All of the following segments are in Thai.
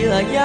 เยื่อใย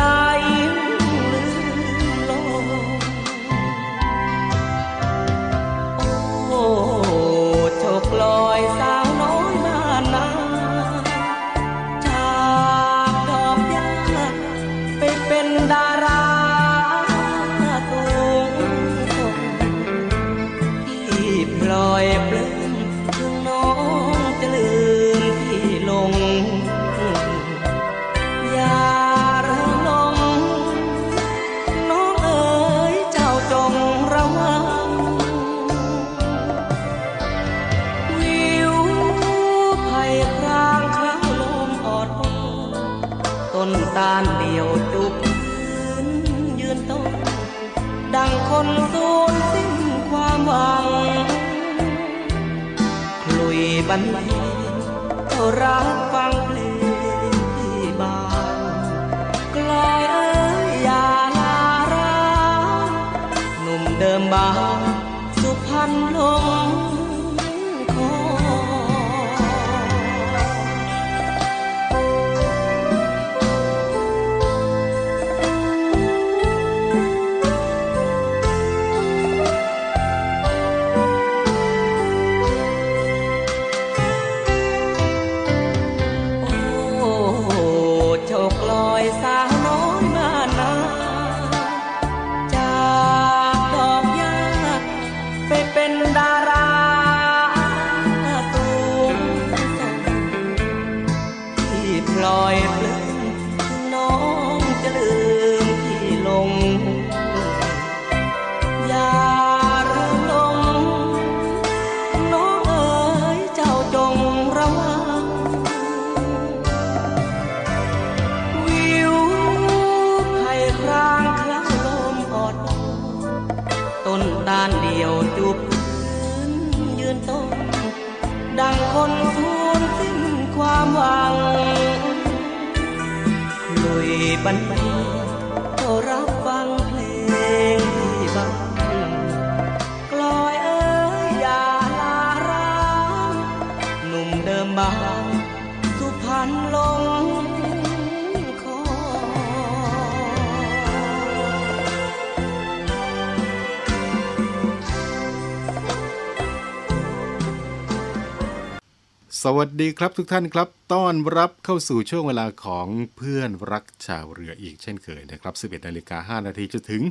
สวัสดีครับทุกท่านครับ ต้อนรับเข้าสู่ช่วงเวลาของเพื่อนรักชาวเรืออีกเช่นเคยนะครับ 11นาฬิกา5นาทีจนถึง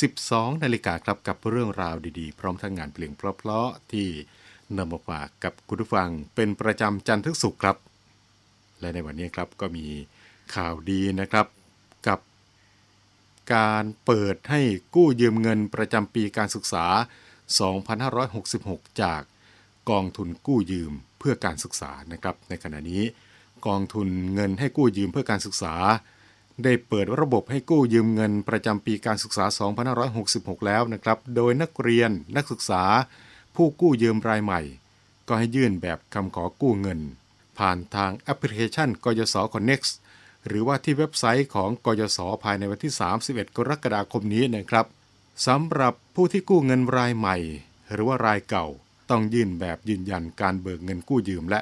12นาฬิกาครับกับเรื่องราวดีๆ พร้อมทั้งงานเพลงเพราะๆที่นำมาฝากกับคุณผู้ฟังเป็นประจำจันทร์ถึงศุกร์ครับ และในวันนี้ครับก็มีข่าวดีนะครับกับการเปิดให้กู้ยืมเงินประจำปีการศึกษา 2566 จากกองทุนกู้ยืม เพื่อการศึกษานะครับ ในขณะนี้กองทุนเงินให้กู้ยืมเพื่อการศึกษา ได้เปิดระบบให้กู้ยืมเงินประจำปีการศึกษา 2566 แล้วนะครับ โดยนักเรียนนักศึกษา ผู้กู้ยืมรายใหม่ ก็ให้ยื่นแบบคำขอกู้เงิน ผ่านทางแอปพลิเคชันกยศ Connect หรือว่าที่เว็บไซต์ของกยศภายในวันที่ 31 กรกฎาคมนี้นะครับสำหรับผู้ที่กู้เงินรายใหม่ หรือว่ารายเก่า ต้องยื่นแบบยืนยันการเบิกเงินกู้ยืม และ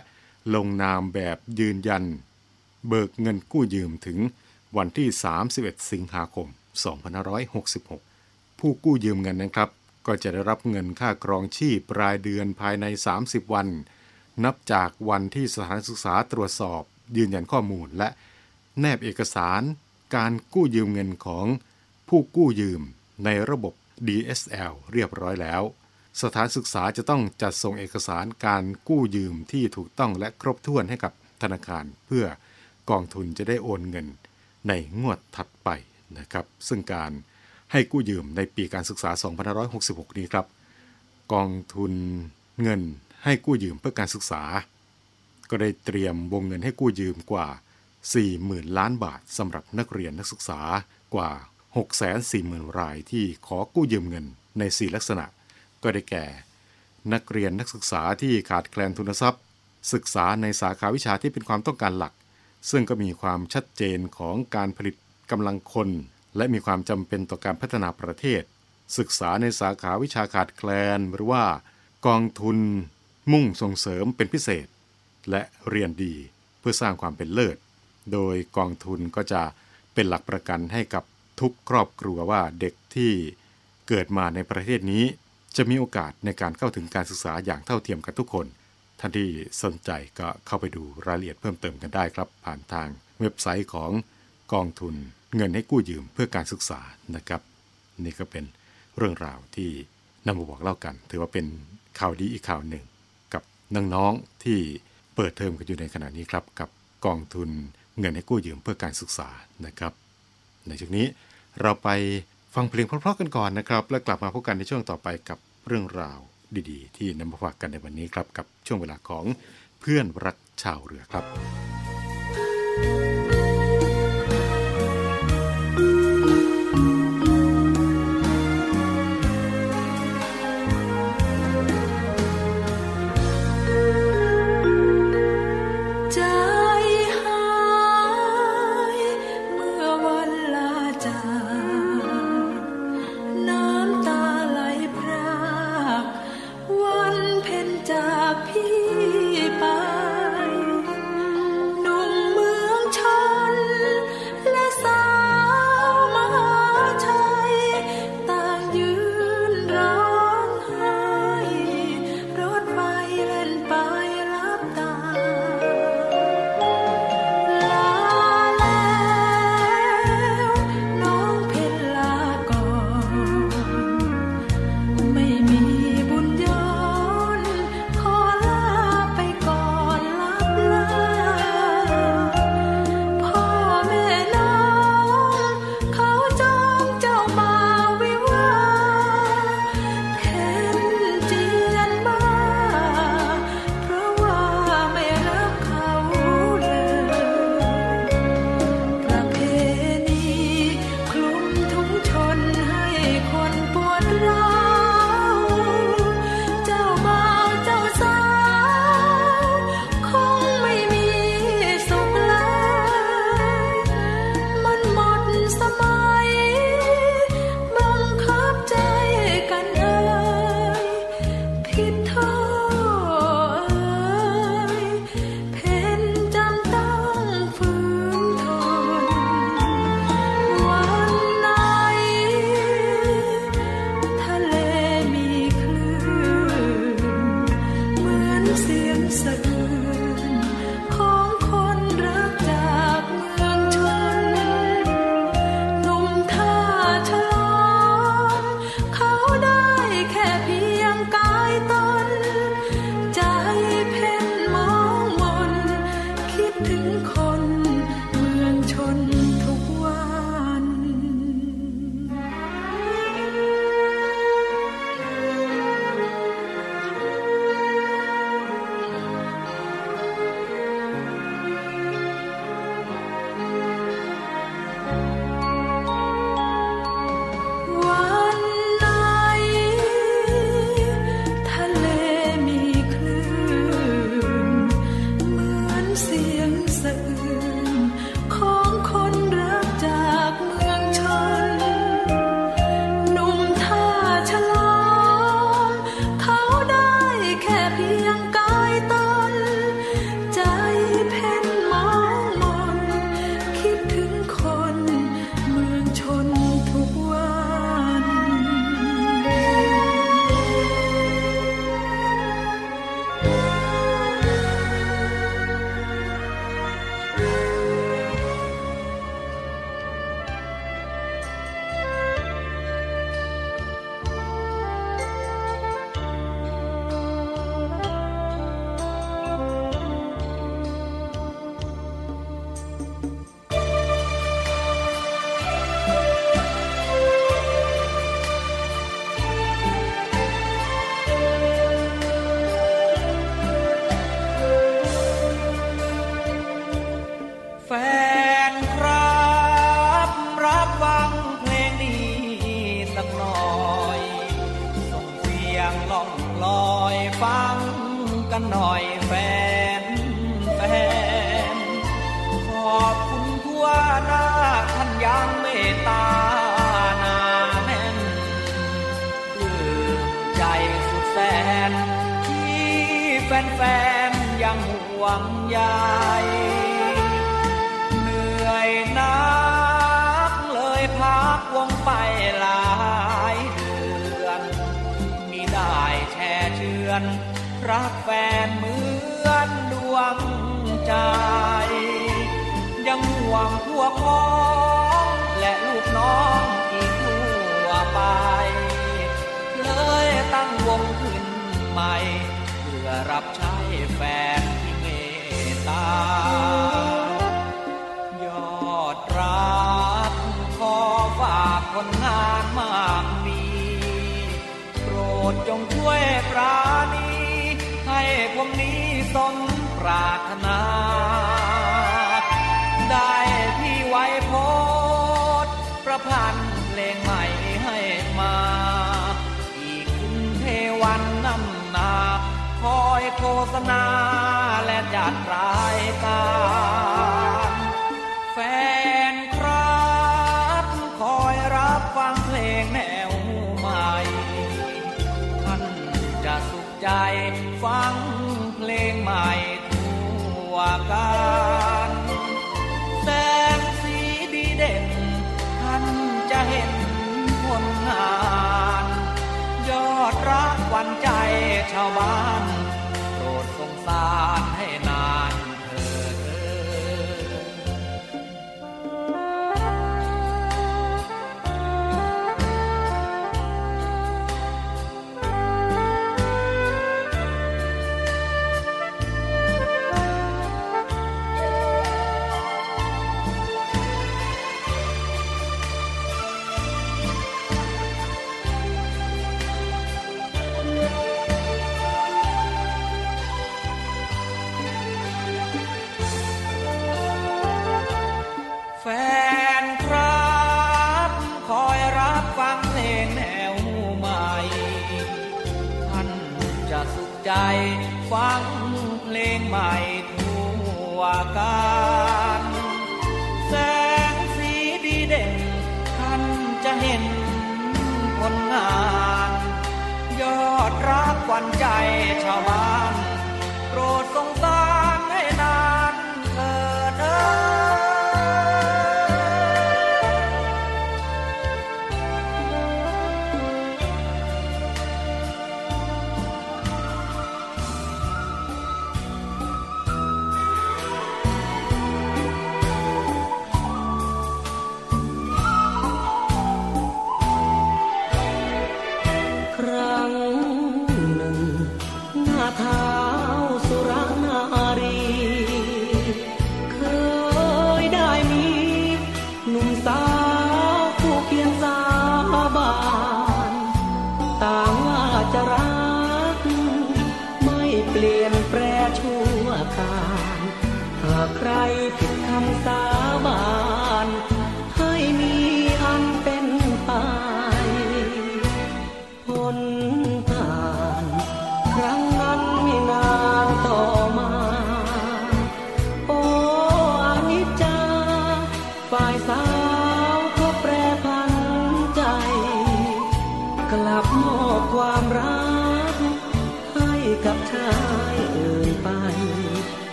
ลงนามแบบยืนยัน เบิกเงินกู้ยืมถึงวันที่ 31 สิงหาคม 2566 ผู้กู้ยืมเงินนะครับ ก็จะได้รับเงินค่าครองชีพรายเดือนภายใน 30 วัน นับจากวันที่สถานศึกษาตรวจสอบ ยืนยันข้อมูล และแนบเอกสารการกู้ยืมเงินของผู้กู้ยืมในระบบ DSL เรียบร้อยแล้ว สถานศึกษาจะต้องจัดส่งเอกสารการกู้ยืมที่ถูกต้องและครบถ้วนให้กับธนาคาร เพื่อกองทุนจะได้โอนเงินในงวดถัดไปนะครับ ซึ่งการให้กู้ยืมในปีการศึกษา 2566 นี้ครับ กองทุนเงินให้กู้ยืมเพื่อการศึกษา ก็ได้เตรียมวงเงินให้กู้ยืมกว่า 40,000 ล้านบาทสำหรับนักเรียนนักศึกษากว่า 640,000 รายที่ขอกู้ยืมเงินใน 4 ลักษณะ ก็ได้แก่ นักเรียนนักศึกษาที่ขาดแคลนทุนทรัพย์ ศึกษาในสาขาวิชาที่เป็นความต้องการหลัก ซึ่งก็มีความชัดเจนของการผลิตกำลังคน และมีความจำเป็นต่อการพัฒนาประเทศ ศึกษาในสาขาวิชาขาดแคลน หรือว่ากองทุน มุ่งส่งเสริมเป็นพิเศษ และเรียนดีเพื่อสร้างความเป็นเลิศ โดยกองทุนก็จะเป็นหลักประกันให้กับทุกครอบครัวว่าเด็กที่เกิดมาในประเทศนี้ จะมีโอกาสในการเข้าถึงการศึกษาอย่างเท่าเทียมกันทุกคน ท่านที่สนใจก็เข้าไปดูรายละเอียดเพิ่มเติมกันได้ครับ ผ่านทางเว็บไซต์ของกองทุนเงินให้กู้ยืมเพื่อการศึกษานะครับ นี่ก็เป็นเรื่องราวที่นำมาบอกเล่ากัน ถือว่าเป็นข่าวดีอีกข่าวหนึ่ง กับน้องๆที่เปิดเทอมกันอยู่ในขณะนี้ครับ กับกองทุนเงินให้กู้ยืมเพื่อการศึกษานะครับ ในช่วงนี้เราไป ฟังเพลงเพราะๆกันก่อนนะครับ แล้วกลับมาพบกันในช่วงต่อไปกับเรื่องราวดีๆ ที่นำมาฝากกันในวันนี้ครับกับช่วงเวลาของเพื่อนรักชาวเรือครับ งใหม่ทั่วกันแสงสีดีเด่นท่านจะเห็นผลงาน ยอดรักวันใจชาวบ้านโปรดสงสาร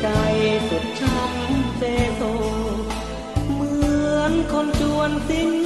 ใจสุดช้ำเซโซ เหมือนคนจวนสิ้น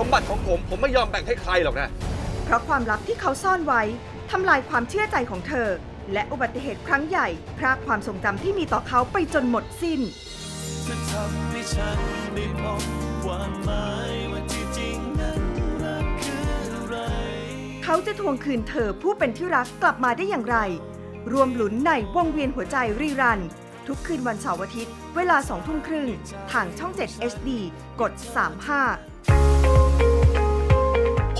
สมบัติของผม ผมไม่ยอมแบ่งให้ใครหรอกนะ เพราะความลับที่เขาซ่อนไว้ทำลายความเชื่อใจของเธอ และอุบัติเหตุครั้งใหญ่ พรากความทรงจำที่มีต่อเขาไปจนหมดสิ้นจะทำให้ฉันได้พบความหมายว่าที่จริงนั้นรักคืออะไร เขาจะทวงคืนเธอผู้เป็นที่รักกลับมาได้อย่างไร รวมหลุนในวงเวียนหัวใจรีรัน ทุกคืนวันเสาร์อาทิตย์ เวลาสองทุ่มครึ่ง ทางช่อง 7 HD กด 35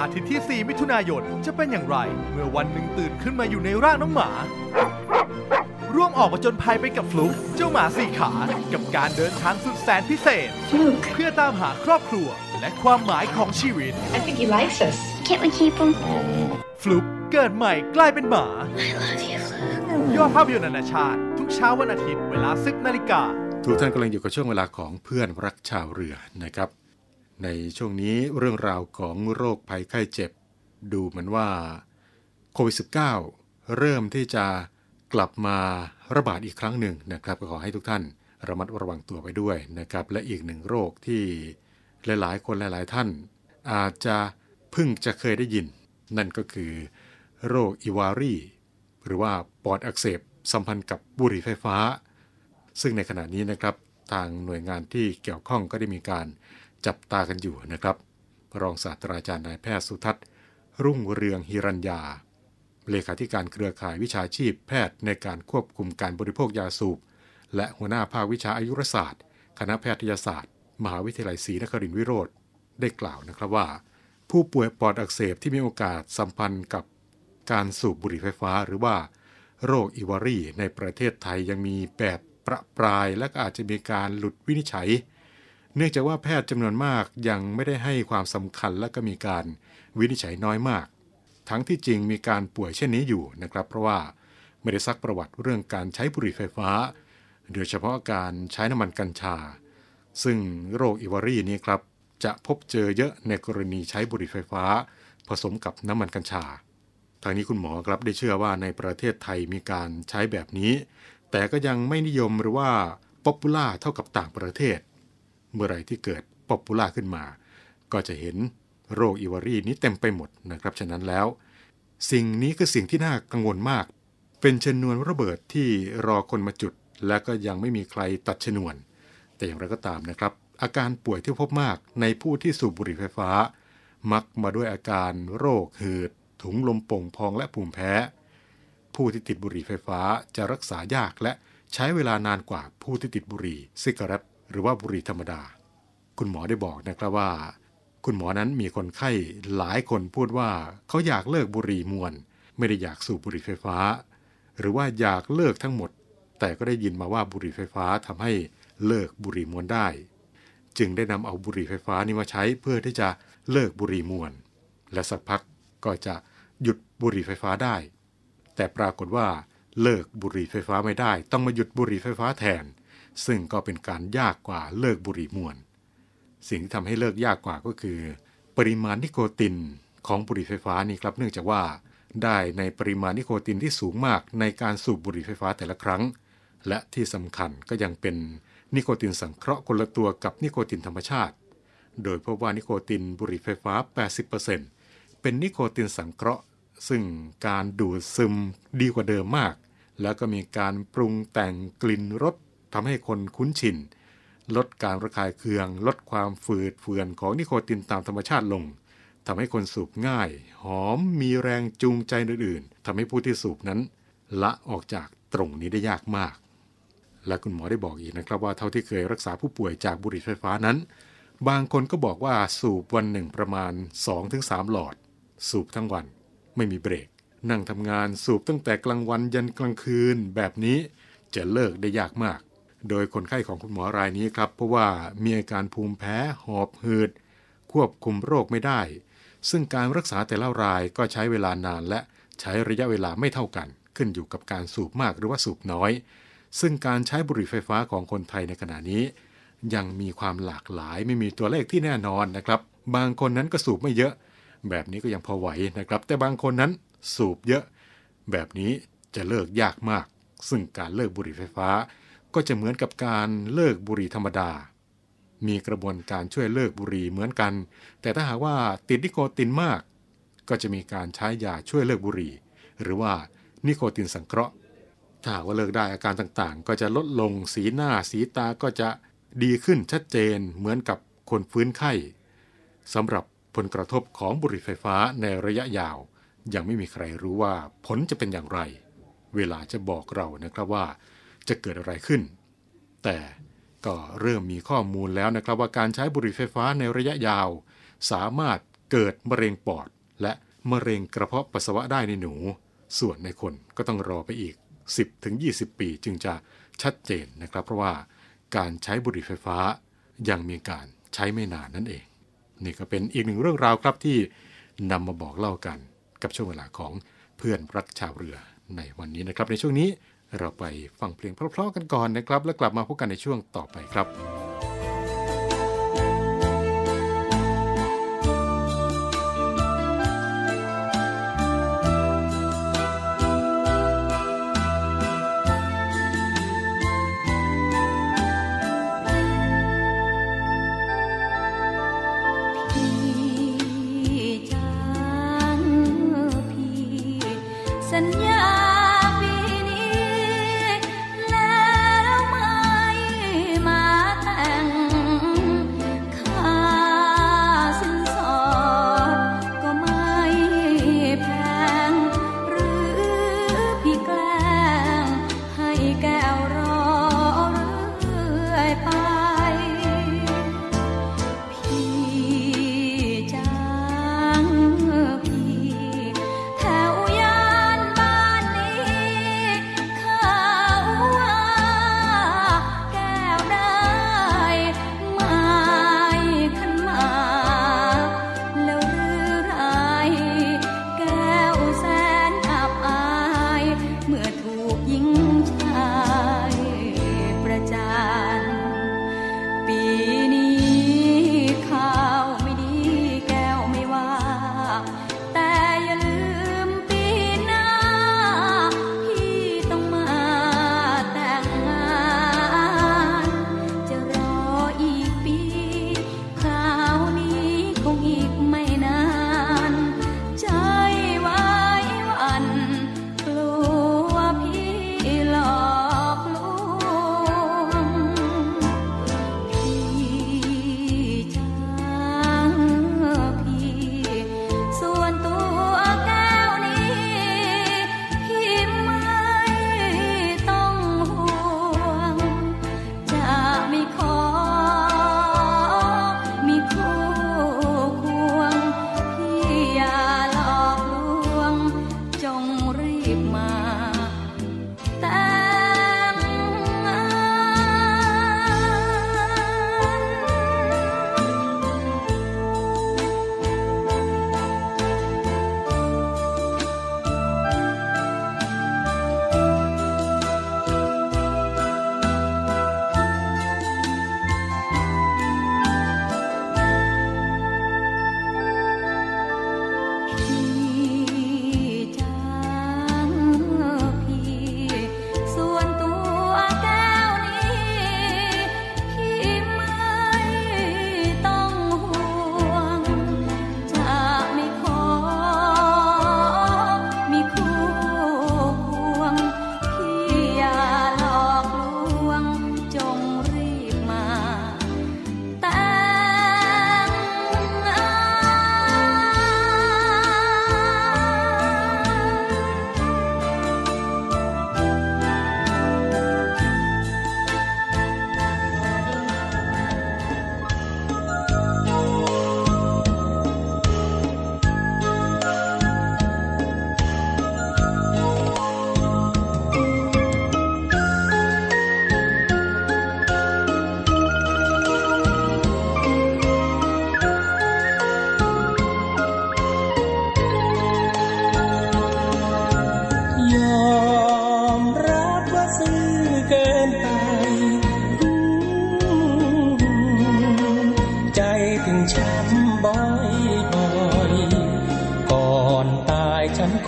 อาทิตย์ที่ 4 มิถุนายนจะเป็นอย่างไร เมื่อวันหนึ่งตื่นขึ้นมาอยู่ในร่างน้องหมา ร่วมออกมาจนภัยไปกับฟลุกเจ้าหมาสี่ขา กับการเดินทางสุดแสนพิเศษเพื่อตามหาครอบครัว และความหมายของชีวิต I think he likes us. Can't we keep him? ฟลุกเกิดใหม่กลายเป็นหมา I love you, Fluke. ยอดภาพยนตร์นานาชาติ ทุกเช้าวันอาทิตย์เวลา 10นาฬิกา ทุกท่านกำลังอยู่กับช่วงเวลาของเพื่อนรักชาวเรือนะครับ ในช่วงนี้เรื่องราวของโรคภัยไข้เจ็บ ดูเหมือนว่าโควิด -19 เริ่มที่จะกลับมาระบาดอีกครั้งหนึ่งนะครับก็ขอให้ทุกท่านระมัดระวังตัวไปด้วยนะครับ และอีกหนึ่งโรคที่หลาย ๆ คนหลาย ๆ ท่าน อาจจะเพิ่งจะเคยได้ยิน นั่นก็คือ โรคอีวารีหรือว่าปอดอักเสบสัมพันธ์กับบุหรี่ไฟฟ้า ซึ่งในขณะนี้นะครับทางหน่วยงานที่เกี่ยวข้องก็ได้มีการ จับตากันอยู่นะครับ รองศาสตราจารย์นายแพทย์สุทัศน์ รุ่งเรืองฮิรัญญา เลขาธิการเครือข่ายวิชาชีพแพทย์ในการควบคุมการบริโภคยาสูบ และหัวหน้าภาควิชาอายุรศาสตร์ คณะแพทยศาสตร์ มหาวิทยาลัยศรีนครินทร์วิโรธได้กล่าวนะครับว่า ผู้ป่วยปอดอักเสบที่มีโอกาสสัมพันธ์กับการสูบบุหรี่ไฟฟ้าหรือว่า โรคอีวารีในประเทศไทยยังมีแบบประปรายและอาจจะมีการหลุดวินิจฉัย เนื่องจากว่าแพทย์จำนวนมากยังไม่ได้ให้ความสำคัญและก็มีการวินิจฉัยน้อยมาก ทั้งที่จริงมีการป่วยเช่นนี้อยู่นะครับ เพราะว่าไม่ได้ซักประวัติเรื่องการใช้บุหรี่ไฟฟ้า โดยเฉพาะการใช้น้ำมันกัญชา ซึ่งโรค EVALI นี้ครับจะพบเจอเยอะในกรณีใช้บุหรี่ไฟฟ้า ผสมกับน้ำมันกัญชา ทางนี้คุณหมอครับได้เชื่อว่าในประเทศไทยมีการใช้แบบนี้ แต่ก็ยังไม่นิยมหรือว่า popular เท่ากับต่างประเทศ เมื่อไรที่เกิด popular ขึ้นมา ก็จะเห็นโรค EVALI นี้เต็มไปหมดนะครับ ฉะนั้นแล้ว สิ่งนี้คือสิ่งที่น่ากังวลมาก เป็นชนวนระเบิดที่รอคนมาจุด และก็ยังไม่มีใครตัดชนวน แต่อย่างไรก็ตามนะครับ อาการป่วยที่พบมากในผู้ที่สูบบุหรี่ไฟฟ้า มักมาด้วยอาการโรคหืด ถุงลมโป่งพองและภูมิแพ้ ผู้ที่ติดบุหรี่ไฟฟ้าจะรักษายากและใช้เวลานานกว่าผู้ที่ติดบุหรี่ซิกาเรต หรือว่าบุหรี่ธรรมดา คุณหมอได้บอกนะครับว่า คุณหมอนั้นมีคนไข้หลายคนพูดว่าเขาอยากเลิกบุหรี่มวน ไม่ได้อยากสูบบุหรี่ไฟฟ้า หรือว่าอยากเลิกทั้งหมด แต่ก็ได้ยินมาว่าบุหรี่ไฟฟ้าทำให้เลิกบุหรี่มวนได้ จึงได้นำเอาบุหรี่ไฟฟ้านี้มาใช้เพื่อที่จะเลิกบุหรี่มวน และสักพักก็จะหยุดบุหรี่ไฟฟ้าได้ แต่ปรากฏว่าเลิกบุหรี่ไฟฟ้าไม่ได้ ต้องมาหยุดบุหรี่ไฟฟ้าแทน ซึ่งก็เป็นการยากกว่าเลิกบุหรี่มวน สิ่งที่ทำให้เลิกยากกว่าก็คือ ปริมาณนิโคตินของบุหรี่ไฟฟ้านี่ครับ เนื่องจากว่าได้ในปริมาณนิโคตินที่สูงมากในการสูบบุหรี่ไฟฟ้าแต่ละครั้ง และที่สำคัญก็ยังเป็นนิโคตินสังเคราะห์คนละตัวกับนิโคตินธรรมชาติ โดยพบว่านิโคตินบุหรี่ไฟฟ้า 80%เป็นนิโคตินสังเคราะห์ ซึ่งการดูดซึมดีกว่าเดิมมาก แล้วก็มีการปรุงแต่งกลิ่นรส ทำให้คนคุ้นชิน ลดการระคายเคือง ลดความฝืดเฟือนของนิโคตินตามธรรมชาติลงทำให้คนสูบง่าย หอมมีแรงจูงใจอื่นๆทำให้ผู้ที่สูบนั้น ละออกจากตรงนี้ได้ยากมาก และคุณหมอได้บอกอีกนะครับว่าเท่าที่เคยรักษาผู้ป่วยจากบุหรี่ไฟฟ้านั้น บางคนก็บอกว่าสูบวันหนึ่งประมาณ 2-3 หลอด สูบทั้งวัน ไม่มีเบรก นั่งทำงานสูบตั้งแต่กลางวันยันกลางคืนแบบนี้จะเลิกได้ยากมาก โดยคนไข้ของคุณหมอรายนี้ครับ เพราะว่ามีอาการภูมิแพ้หอบหืด ควบคุมโรคไม่ได้ ซึ่งการรักษาแต่ละรายก็ใช้เวลานานและใช้ระยะเวลาไม่เท่ากัน ขึ้นอยู่กับการสูบมากหรือว่าสูบน้อย ซึ่งการใช้บุหรี่ไฟฟ้าของคนไทยในขณะนี้ ยังมีความหลากหลายไม่มีตัวเลขที่แน่นอนนะครับ บางคนนั้นก็สูบไม่เยอะ แบบนี้ก็ยังพอไหวนะครับ แต่บางคนนั้นสูบเยอะ แบบนี้จะเลิกยากมาก ซึ่งการเลิกบุหรี่ไฟฟ้า ก็จะเหมือนกับการเลิกบุหรี่ธรรมดา มีกระบวนการช่วยเลิกบุหรี่เหมือนกัน แต่ถ้าหากว่าติดนิโคตินมาก ก็จะมีการใช้ยาช่วยเลิกบุหรี่ หรือว่านิโคตินสังเคราะห์ ถ้าว่าเลิกได้อาการต่างๆ ก็จะลดลงสีหน้าสีตาก็จะดีขึ้นชัดเจนเหมือนกับคนฟื้นไข้สำหรับผลกระทบของบุหรี่ไฟฟ้าในระยะยาว ยังไม่มีใครรู้ว่าผลจะเป็นอย่างไร เวลาจะบอกเรานะครับว่า จะเกิดอะไรขึ้น แต่ก็เริ่มมีข้อมูลแล้วนะครับว่าการใช้บุหรี่ไฟฟ้าในระยะยาว สามารถเกิดมะเร็งปอด และมะเร็งกระเพาะปัสสาวะได้ในหนู ส่วนในคนก็ต้องรอไปอีก 10-20 ปีจึงจะชัดเจนนะครับ เพราะว่าการใช้บุหรี่ไฟฟ้ายังมีการใช้ไม่นานนั่นเอง นี่ก็เป็นอีกหนึ่งเรื่องราวครับที่นำมาบอกเล่ากันกับช่วงเวลาของเพื่อนรักชาวเรือในวันนี้นะครับ ในช่วงนี้ เราไปฟังเพลงเพราะๆกันก่อนนะครับ แล้วกลับมาพบกันในช่วงต่อไปครับ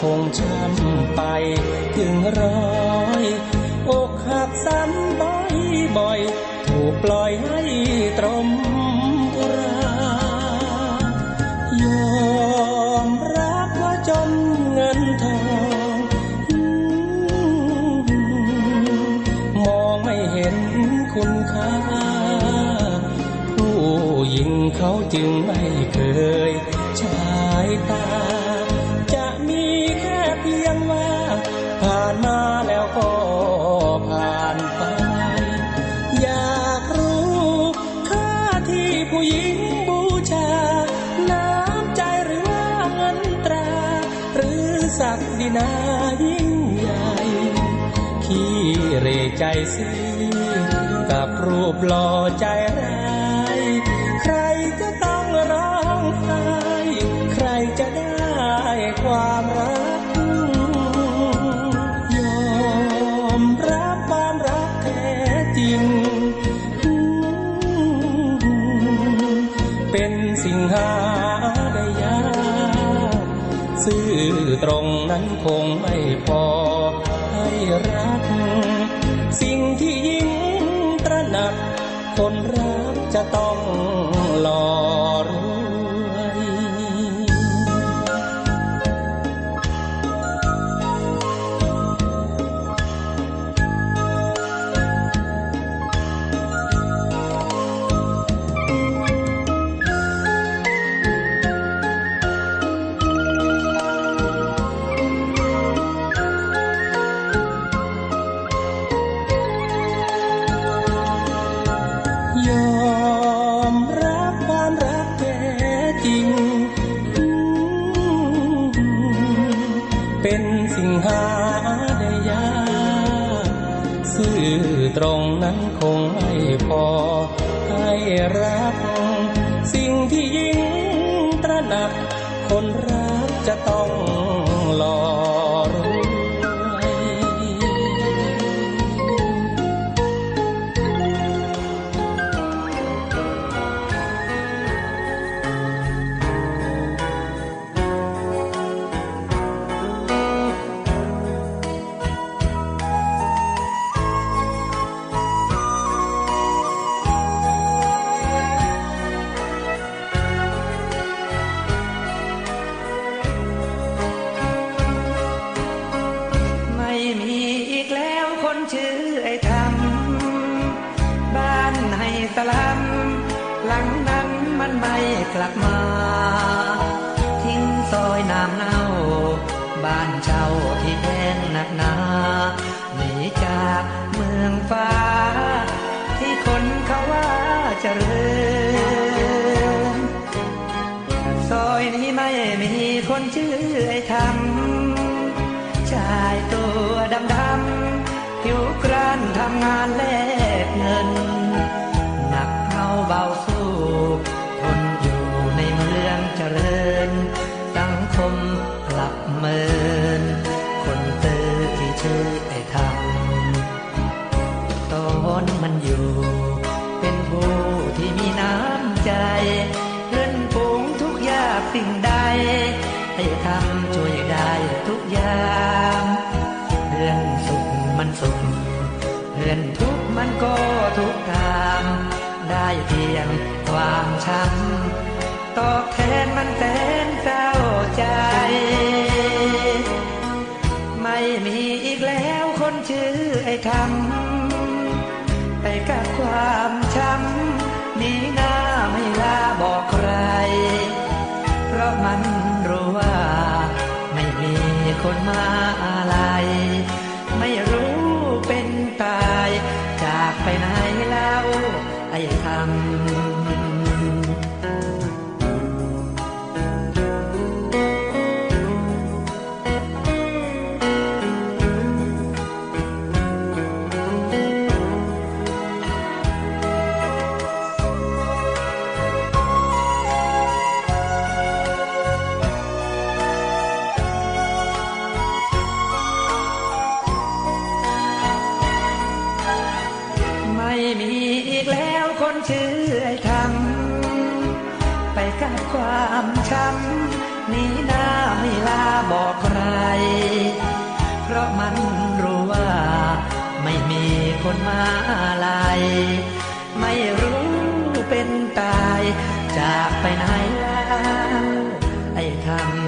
คงจำไปถึงร้อ สิกับรูปหล่อใจแร ซอยนี้ไม่มีคนชื่อไอ้ทำชายตัวดำดำผิวกรานทำงานแลกเงิน หนักเอาเบาางช้ำตอบแทนมันแสนเศร้าใจ ไม่มีอีกแล้วคนชื่อไอ้คำไปกับความช้ำมีหน้าไม่ลาบอกใคร เพราะมันรู้ว่า ไม่มีคนมาอะไร ไม่รู้เป็นตาย จากไปไหนแล้วไอ้คำ ความช้ำนี้หน้าไม่ลาบอกใคร เพราะมันรู้ว่า ไม่มีคนมาลายไม่รู้เป็นตาย จากไปไหนแล้วไอ้ทำ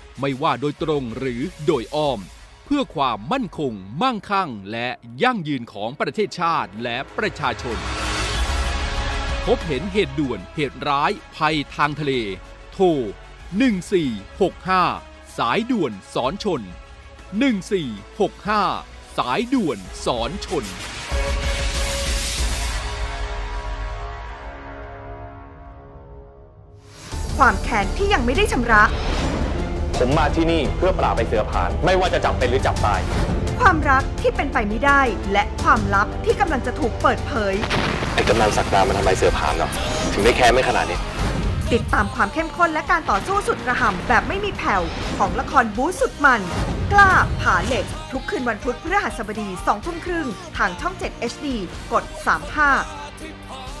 ไม่ว่าโดยตรงหรือโดยอ้อม เพื่อความมั่นคง มั่งคั่ง และยั่งยืนของประเทศชาติและประชาชน พบเห็นเหตุด่วนเหตุร้ายภัยทางทะเล โทร 1465 สายด่วนสอนชน 1465 สายด่วนสอนชนความแค้นที่ยังไม่ได้ชำระ ผมมาที่นี่เพื่อปราบไอ้เสือผาน ไม่ว่าจะจับเป็นหรือจับตาย ความรักที่เป็นไปไม่ได้ และความลับที่กำลังจะถูกเปิดเผย ไอ้กำนันสักดามันทำไมเสือผานหรอถึงได้แค้นไม่ขนาดนี้ ติดตามความเข้มข้นและการต่อสู้สุดระห่ำแบบไม่มีแผ่ว ของละครบู๊สุดมัน กล้าผาเหล็ก ทุกคืนวันพุธพฤหัสบดี2ทุ่มครึ่งทางช่อง 7 HD กด 35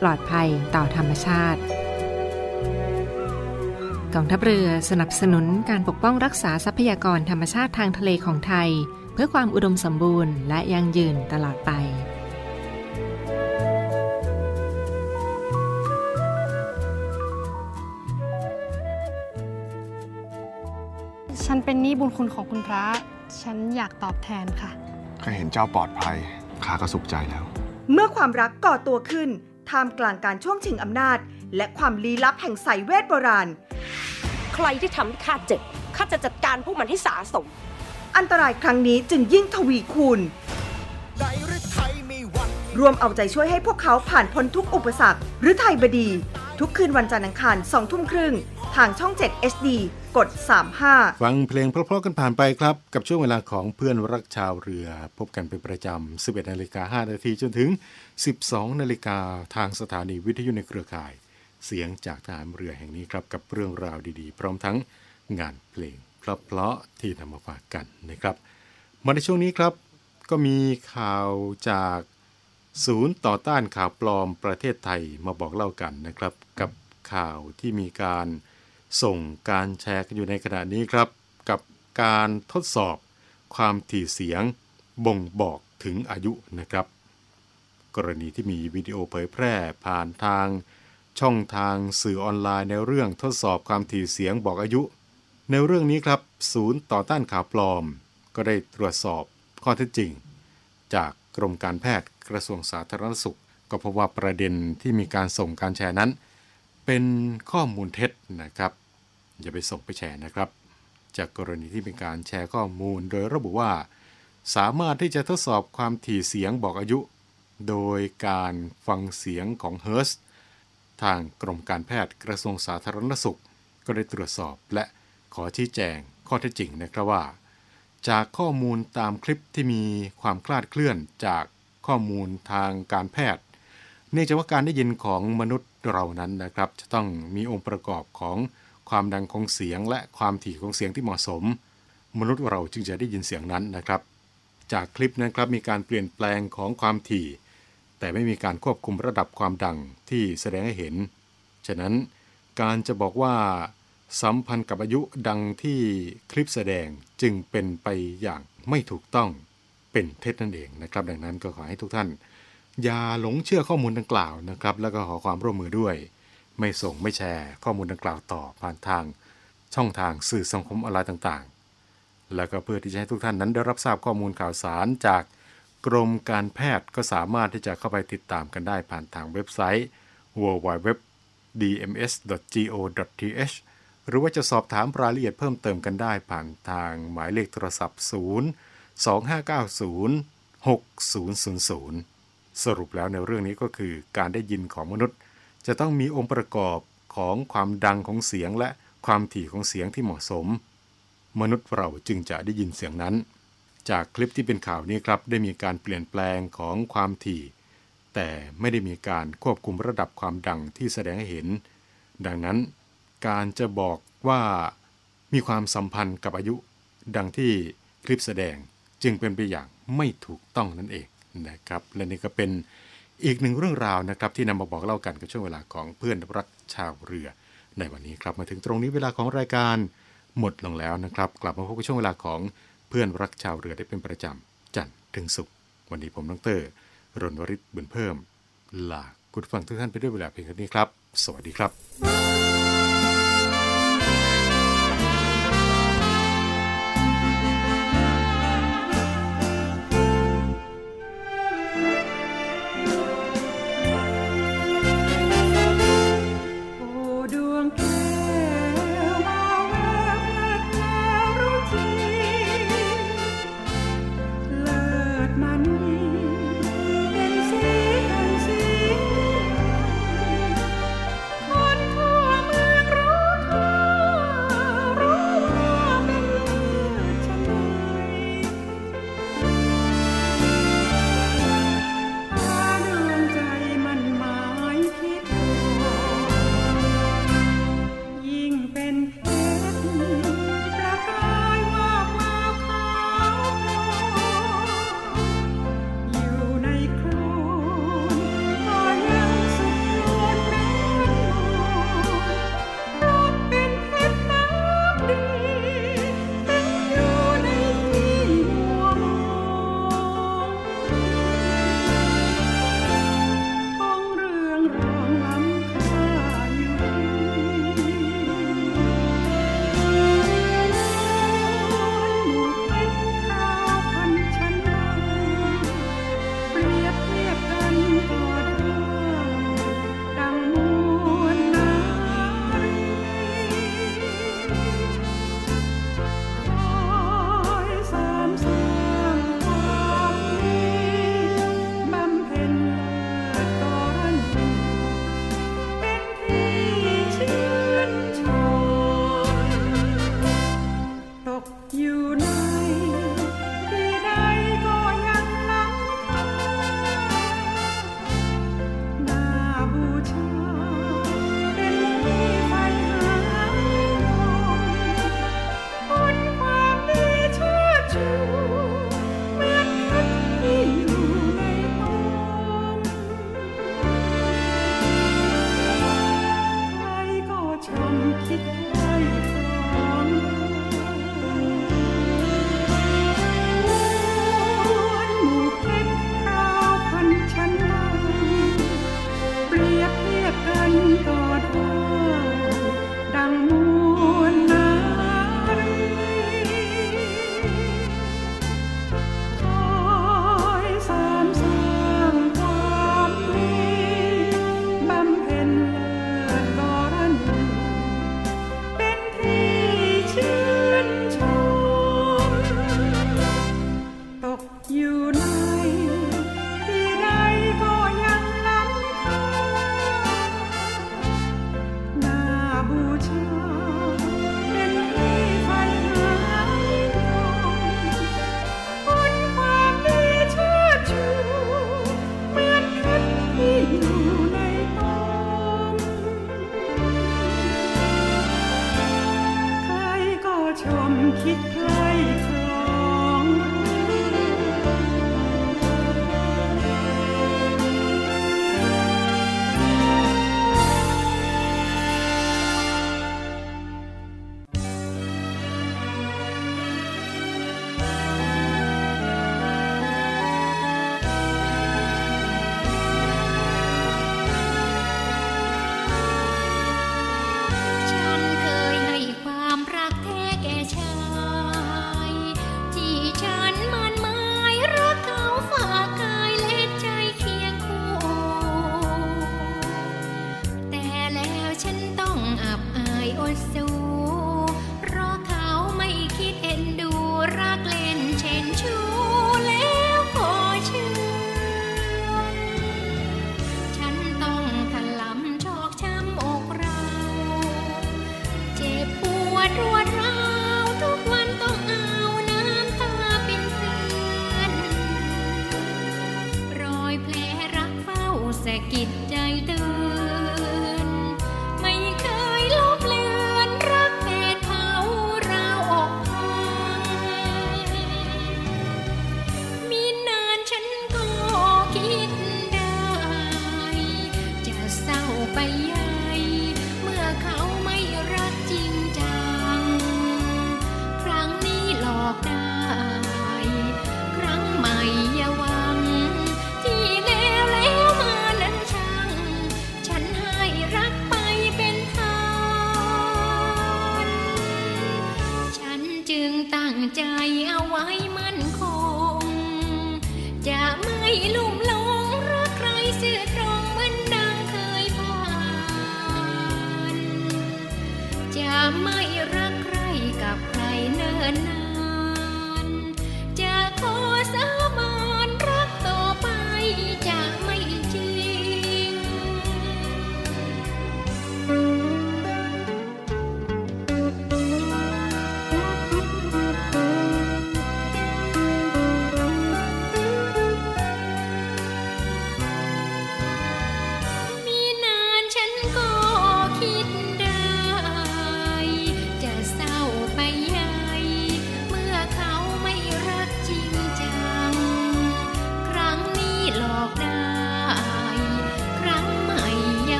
ปลอดภัยต่อธรรมชาติกองทัพเรือสนับสนุนการปกป้องรักษาทรัพยากรธรรมชาติทางทะเลของไทย เพื่อความอุดมสมบูรณ์และยั่งยืนตลอดไป ฉันเป็นหนี้บุญคุณของคุณพระ ฉันอยากตอบแทนค่ะข้าเห็นเจ้าปลอดภัยข้าก็สุขใจแล้ว เมื่อความรักก่อตัวขึ้น ท่ามกลางการช่วงชิงอำนาจ และความลี้ลับแห่งสายเวทโบราณ ใครที่ทำให้ข้าเจ็บข้าจะจัดการพวกมันให้สาสม อันตรายครั้งนี้จึงยิ่งทวีคูณ รวมเอาใจช่วยให้พวกเขาผ่านพ้นทุกอุปสรรค หรือไทยบดี ทุกคืนวันจันทร์อังคาร2ทุ่มครึ่ง ทางช่อง 7 HD กด 35 ฟังเพลงเพราะๆกันผ่านไปครับ กับช่วงเวลาของเพื่อนรักชาวเรือ พบกันเป็นประจำ 11นาฬิกา5นาทีจนถึง 12นาฬิกาทางสถานีวิทยุในเครือข่าย เสียงจากทหารเรือแห่งนี้ครับ กับเรื่องราวดีๆ พร้อมทั้งงานเพลงเพราะๆที่นำมาฝากกันนะครับ มาในช่วงนี้ครับ ก็มีข่าวจากศูนย์ต่อต้านข่าวปลอมประเทศไทยมาบอกเล่ากันนะครับ กับข่าวที่มีการ ส่งการแชร์กันอยู่ในขณะนี้ครับ กับการทดสอบความถี่เสียงบ่งบอกถึงอายุนะครับ กรณีที่มีวิดีโอเผยแพร่ผ่านทาง ช่องทางสื่อออนไลน์ในเรื่องทดสอบความถี่เสียงบอกอายุ ในเรื่องนี้ครับ ศูนย์ต่อต้านข่าวปลอม ก็ได้ตรวจสอบข้อเท็จจริง จากกรมการแพทย์กระทรวงสาธารณสุข ก็พบว่าประเด็นที่มีการส่งการแชร์นั้น เป็นข้อมูลเท็จนะครับ อย่าไปส่งไปแชร์นะครับ จากกรณีที่เป็นการแชร์ข้อมูล โดยระบุว่า สามารถที่จะทดสอบความถี่เสียงบอกอายุ โดยการฟังเสียงของเฮิร์สทางกรมการแพทย์กระทรวงสาธารณสุข ก็ได้ตรวจสอบและขอชี้แจงข้อเท็จจริงนะครับว่า จากข้อมูลตามคลิปที่มีความคลาดเคลื่อนจากข้อมูลทางการแพทย์ เนื่องจากว่าการได้ยินของมนุษย์ เรานั้นนะครับ จะต้องมีองค์ประกอบของความดังของเสียง และความถี่ของเสียงที่เหมาะสม มนุษย์เราจึงจะได้ยินเสียงนั้นนะครับ จากคลิปนั้นครับมีการเปลี่ยนแปลงของความถี่ แต่ไม่มีการควบคุมระดับความดังที่แสดงให้เห็น ฉะนั้นการจะบอกว่าสัมพันธ์กับอายุดังที่คลิปแสดงจึงเป็นไปอย่างไม่ถูกต้องเป็นเท็จนั่นเองนะครับ ดังนั้นก็ขอให้ทุกท่าน อย่าหลงเชื่อข้อมูลดังกล่าวนะครับ แล้วก็ขอความร่วมมือด้วย ไม่ส่งไม่แชร์ข้อมูลดังกล่าวต่อผ่านทางช่องทางสื่อสังคมออนไลน์ต่างๆ แล้วก็เพื่อที่จะให้ทุกท่านนั้นได้รับทราบข้อมูลข่าวสารจากกรมการแพทย์ก็สามารถที่จะเข้าไปติดตามกันได้ผ่านทางเว็บไซต์ www.dms.go.th หรือว่าจะสอบถามรายละเอียดเพิ่มเติมกันได้ผ่านทางหมายเลขโทรศัพท์ 0 2590 6000 สรุปแล้วในเรื่องนี้ก็คือการได้ยินของมนุษย์ จะต้องมีองค์ประกอบของความดังของเสียงและความถี่ของเสียงที่เหมาะสม มนุษย์เราจึงจะได้ยินเสียงนั้น จากคลิปที่เป็นข่าวนี้ครับได้มีการเปลี่ยนแปลงของความถี่ แต่ไม่ได้มีการควบคุมระดับความดังที่แสดงให้เห็น ดังนั้นการจะบอกว่ามีความสัมพันธ์กับอายุ ดังที่คลิปแสดงจึงเป็นไปอย่างไม่ถูกต้องนั่นเอง นะครับและนี่ก็เป็นอีกหนึ่งเรื่องราวนะครับที่นำมาบอกเล่ากันกับช่วงเวลาของเพื่อนรักชาวเรือ ในวันนี้ครับมาถึงตรงนี้เวลาของรายการหมดลงแล้วนะครับ กลับมาพบกับช่วงเวลาของเพื่อนรักชาวเรือได้เป็นประจำจันทร์ถึงศุกร์วันนี้ผมน้งเตอร์รณวริศบุญเพิ่มลาคุณฟังทุกท่านไปด้วยเวลาเพียงเท่านี้ครับ สวัสดีครับ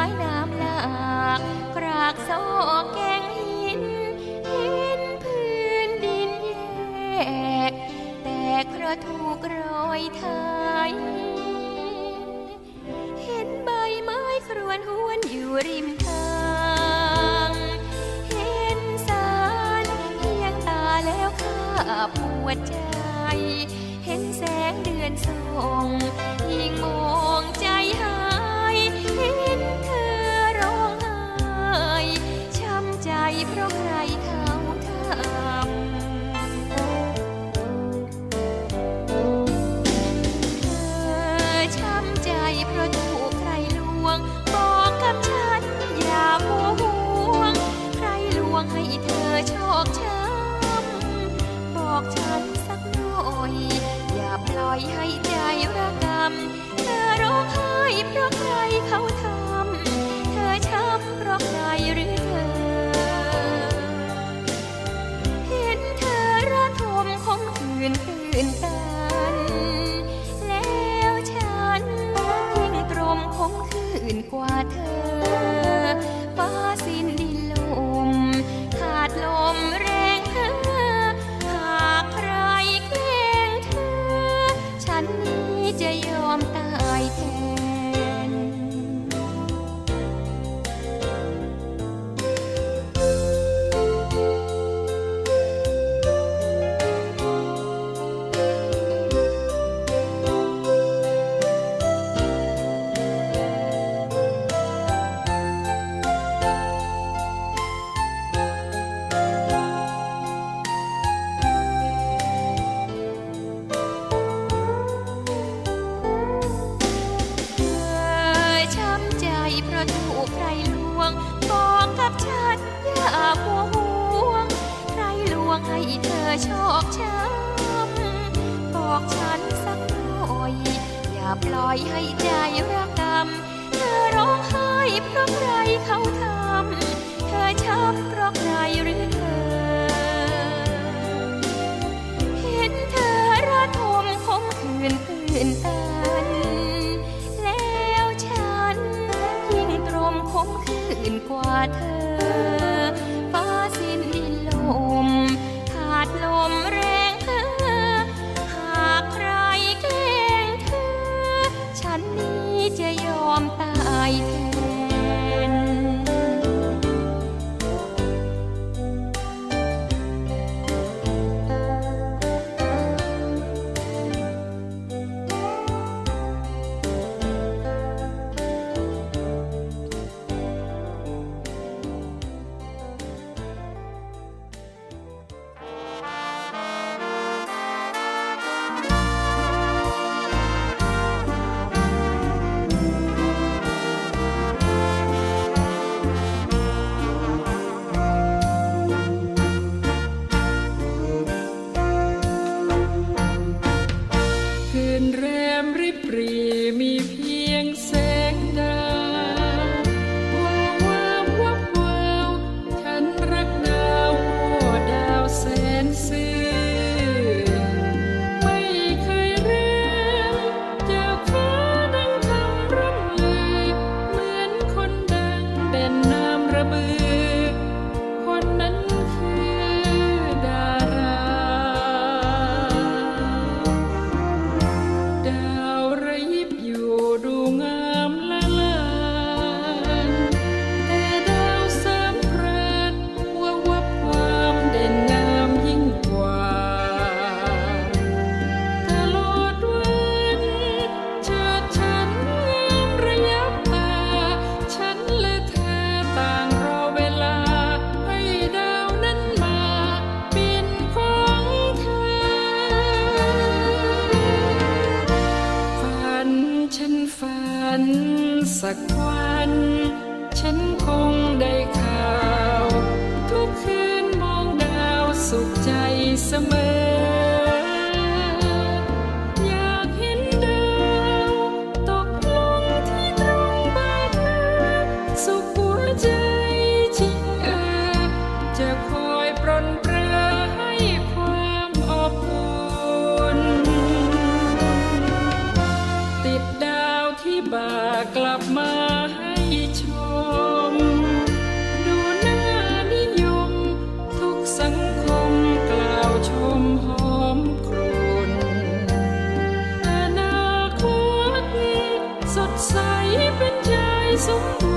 ายน้ำหลากกรากโซอแกงหิน หินพื้นดินแยก แต่กระถูกรอยไายเห็นใบไม้ครวนหวนอยู่ริมทางเห็นสารเพียงตาแล้วข้าปวดใจ เห็นแสงเดือนส่องยิงมอง mais.